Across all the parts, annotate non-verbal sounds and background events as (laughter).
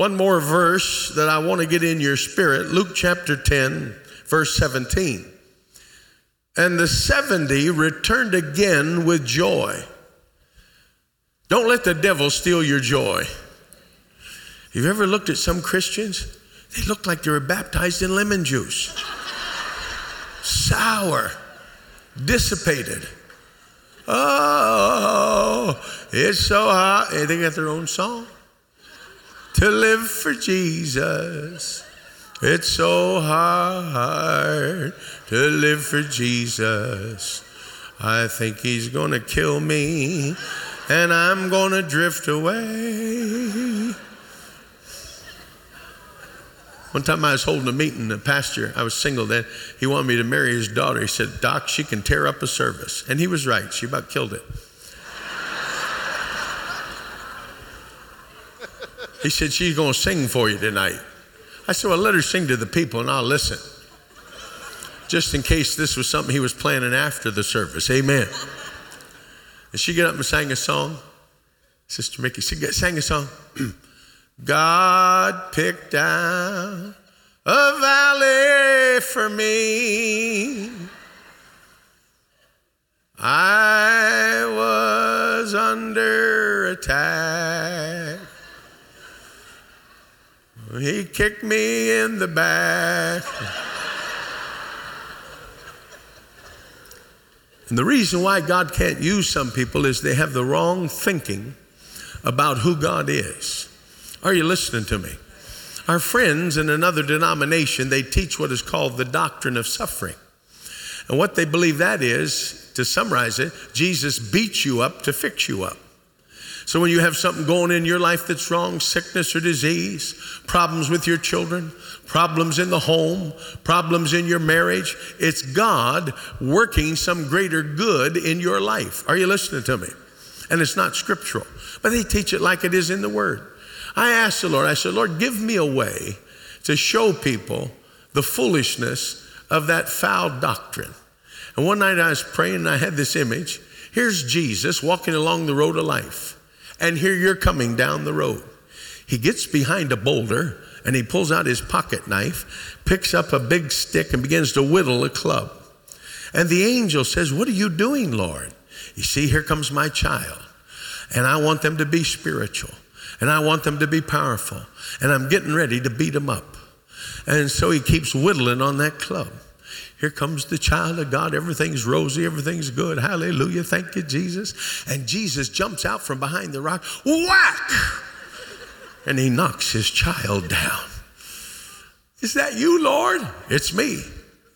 One more verse that I want to get in your spirit. Luke chapter 10, verse 17. And the 70 returned again with joy. Don't let the devil steal your joy. Have you ever looked at some Christians? They look like they were baptized in lemon juice. (laughs) Sour, dissipated. Oh, it's so hot. They got their own song. To live for Jesus. It's so hard to live for Jesus. I think he's going to kill me and I'm going to drift away. One time I was holding a meeting, the pastor, I was single then, he wanted me to marry his daughter. He said, Doc, she can tear up a service. And he was right. She about killed it. He said, She's going to sing for you tonight. I said, Well, let her sing to the people and I'll listen. Just in case this was something he was planning after the service. Amen. And she got up and sang a song. Sister Mickey, she sang a song. (clears throat) God picked out a valley for me. I was under attack. He kicked me in the back. and the reason why God can't use some people is they have the wrong thinking about who God is. Are you listening to me? Our friends in another denomination, they teach what is called the doctrine of suffering. And what they believe that is, to summarize it, Jesus beats you up to fix you up. So when you have something going in your life that's wrong, sickness or disease, problems with your children, problems in the home, problems in your marriage, it's God working some greater good in your life. Are you listening to me? And it's not scriptural, but they teach it like it is in the Word. I asked the Lord, I said, Lord, give me a way to show people the foolishness of that foul doctrine. And one night I was praying and I had this image. Here's Jesus walking along the road of life and here you're coming down the road. He gets behind a boulder and he pulls out his pocket knife, picks up a big stick, and begins to whittle a club. And the angel says, What are you doing, Lord? You see, here comes my child, and I want them to be spiritual, and I want them to be powerful, and I'm getting ready to beat them up. And so he keeps whittling on that club. Here comes the child of God. Everything's rosy. Everything's good. Hallelujah. Thank you, Jesus. And Jesus jumps out from behind the rock. Whack! And he knocks his child down. Is that you, Lord? It's me.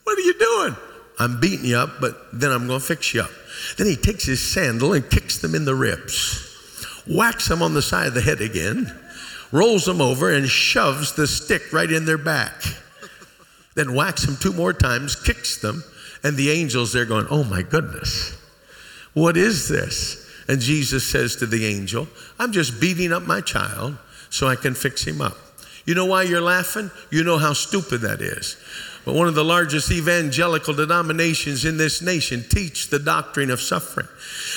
What are you doing? I'm beating you up, but then I'm going to fix you up. Then he takes his sandal and kicks them in the ribs, whacks them on the side of the head again, rolls them over, and shoves the stick right in their back then whacks them two more times, kicks them, and the angels they're going, "Oh my goodness. What is this?" And Jesus says to the angel, "I'm just beating up my child so I can fix him up." You know why you're laughing? You know how stupid that is. But one of the largest evangelical denominations in this nation teach the doctrine of suffering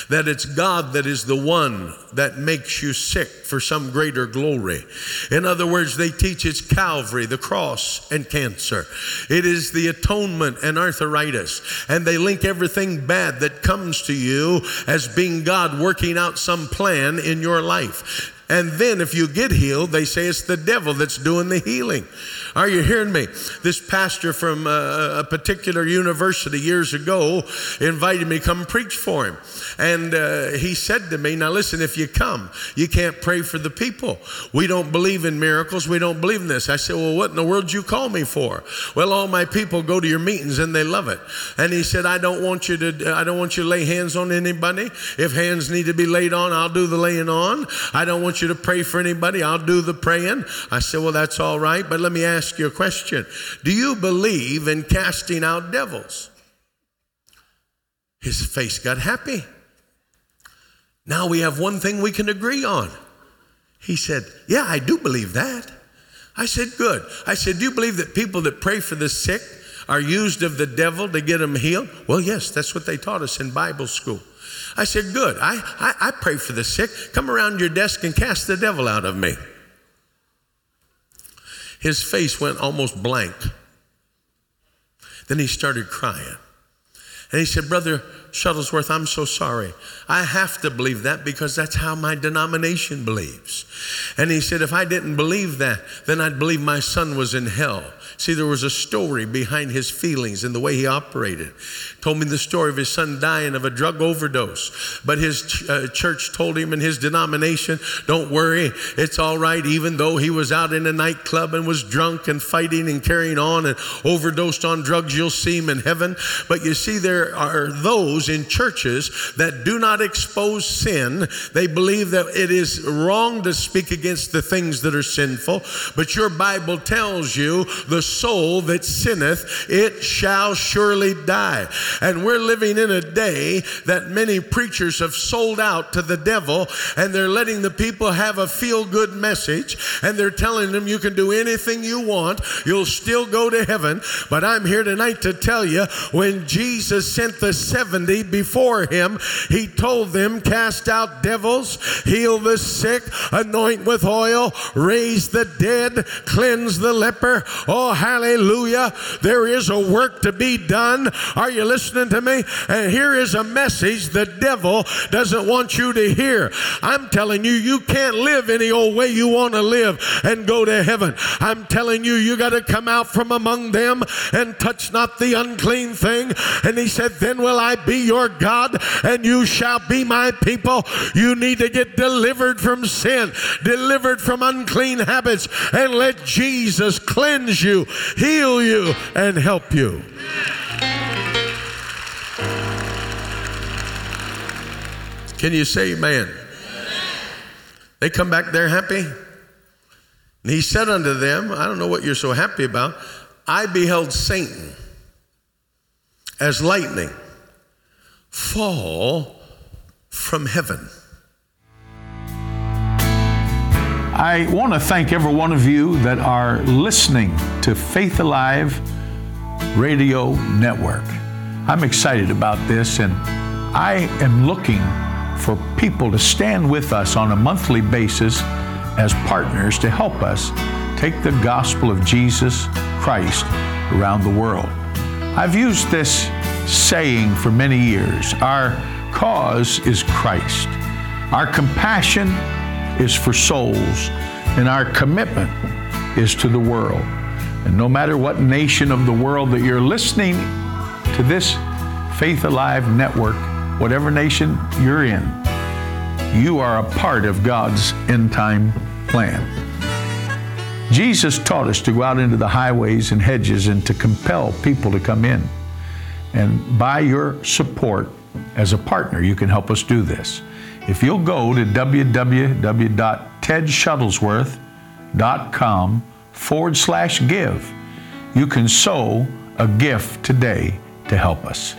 that it's God that is the one that makes you sick for some greater glory. In other words, they teach it's Calvary, the cross, and cancer. It is the atonement and arthritis. And they link everything bad that comes to you as being God working out some plan in your life. And then if you get healed, they say it's the devil that's doing the healing. Are you hearing me? This pastor from a, a particular university years ago invited me to come preach for him. And uh, he said to me, Now listen, if you come, you can't pray for the people. We don't believe in miracles. We don't believe in this. I said, Well, what in the world do you call me for? Well, all my people go to your meetings and they love it. And he said, I don't want you to, I don't want you to lay hands on anybody. If hands need to be laid on, I'll do the laying on. I don't want you to pray for anybody. I'll do the praying. I said, Well, that's all right, but let me ask you a question. Do you believe in casting out devils? His face got happy. Now we have one thing we can agree on. He said, Yeah, I do believe that. I said, Good. I said, Do you believe that people that pray for the sick are used of the devil to get them healed? Well, yes, that's what they taught us in Bible school. I said, Good. I, I, I pray for the sick. Come around your desk and cast the devil out of me. His face went almost blank. Then he started crying. And he said, Brother Shuttlesworth, I'm so sorry. I have to believe that because that's how my denomination believes. And he said, If I didn't believe that, then I'd believe my son was in hell. See, there was a story behind his feelings and the way he operated. Told me the story of his son dying of a drug overdose. But his ch- uh, church told him in his denomination, don't worry, it's all right, even though he was out in a nightclub and was drunk and fighting and carrying on and overdosed on drugs, you'll see him in heaven. But you see, there are those in churches that do not expose sin. They believe that it is wrong to speak against the things that are sinful. But your Bible tells you the soul that sinneth, it shall surely die. And we're living in a day that many preachers have sold out to the devil and they're letting the people have a feel good message and they're telling them you can do anything you want, you'll still go to heaven. But I'm here tonight to tell you when Jesus sent the 70 before him, he told them, Cast out devils, heal the sick, anoint with oil, raise the dead, cleanse the leper. Oh, hallelujah. There is a work to be done. Are you listening to me? And here is a message the devil doesn't want you to hear. I'm telling you, you can't live any old way you want to live and go to heaven. I'm telling you, you got to come out from among them and touch not the unclean thing. And he said, Then will I be your God and you shall be my people. You need to get delivered from sin, delivered from unclean habits, and let Jesus cleanse you, heal you, and help you. Can you say amen? They come back there happy. And he said unto them, I don't know what you're so happy about. I beheld Satan as lightning fall from heaven. I want to thank every one of you that are listening to Faith Alive Radio Network. I'm excited about this, and I am looking for people to stand with us on a monthly basis as partners to help us take the gospel of Jesus Christ around the world. I've used this saying for many years our cause is Christ, our compassion is for souls, and our commitment is to the world. And no matter what nation of the world that you're listening to this Faith Alive network, whatever nation you're in, you are a part of God's end time plan. Jesus taught us to go out into the highways and hedges and to compel people to come in. And by your support as a partner, you can help us do this. If you'll go to www.tedshuttlesworth.com forward slash give, you can sow a gift today to help us.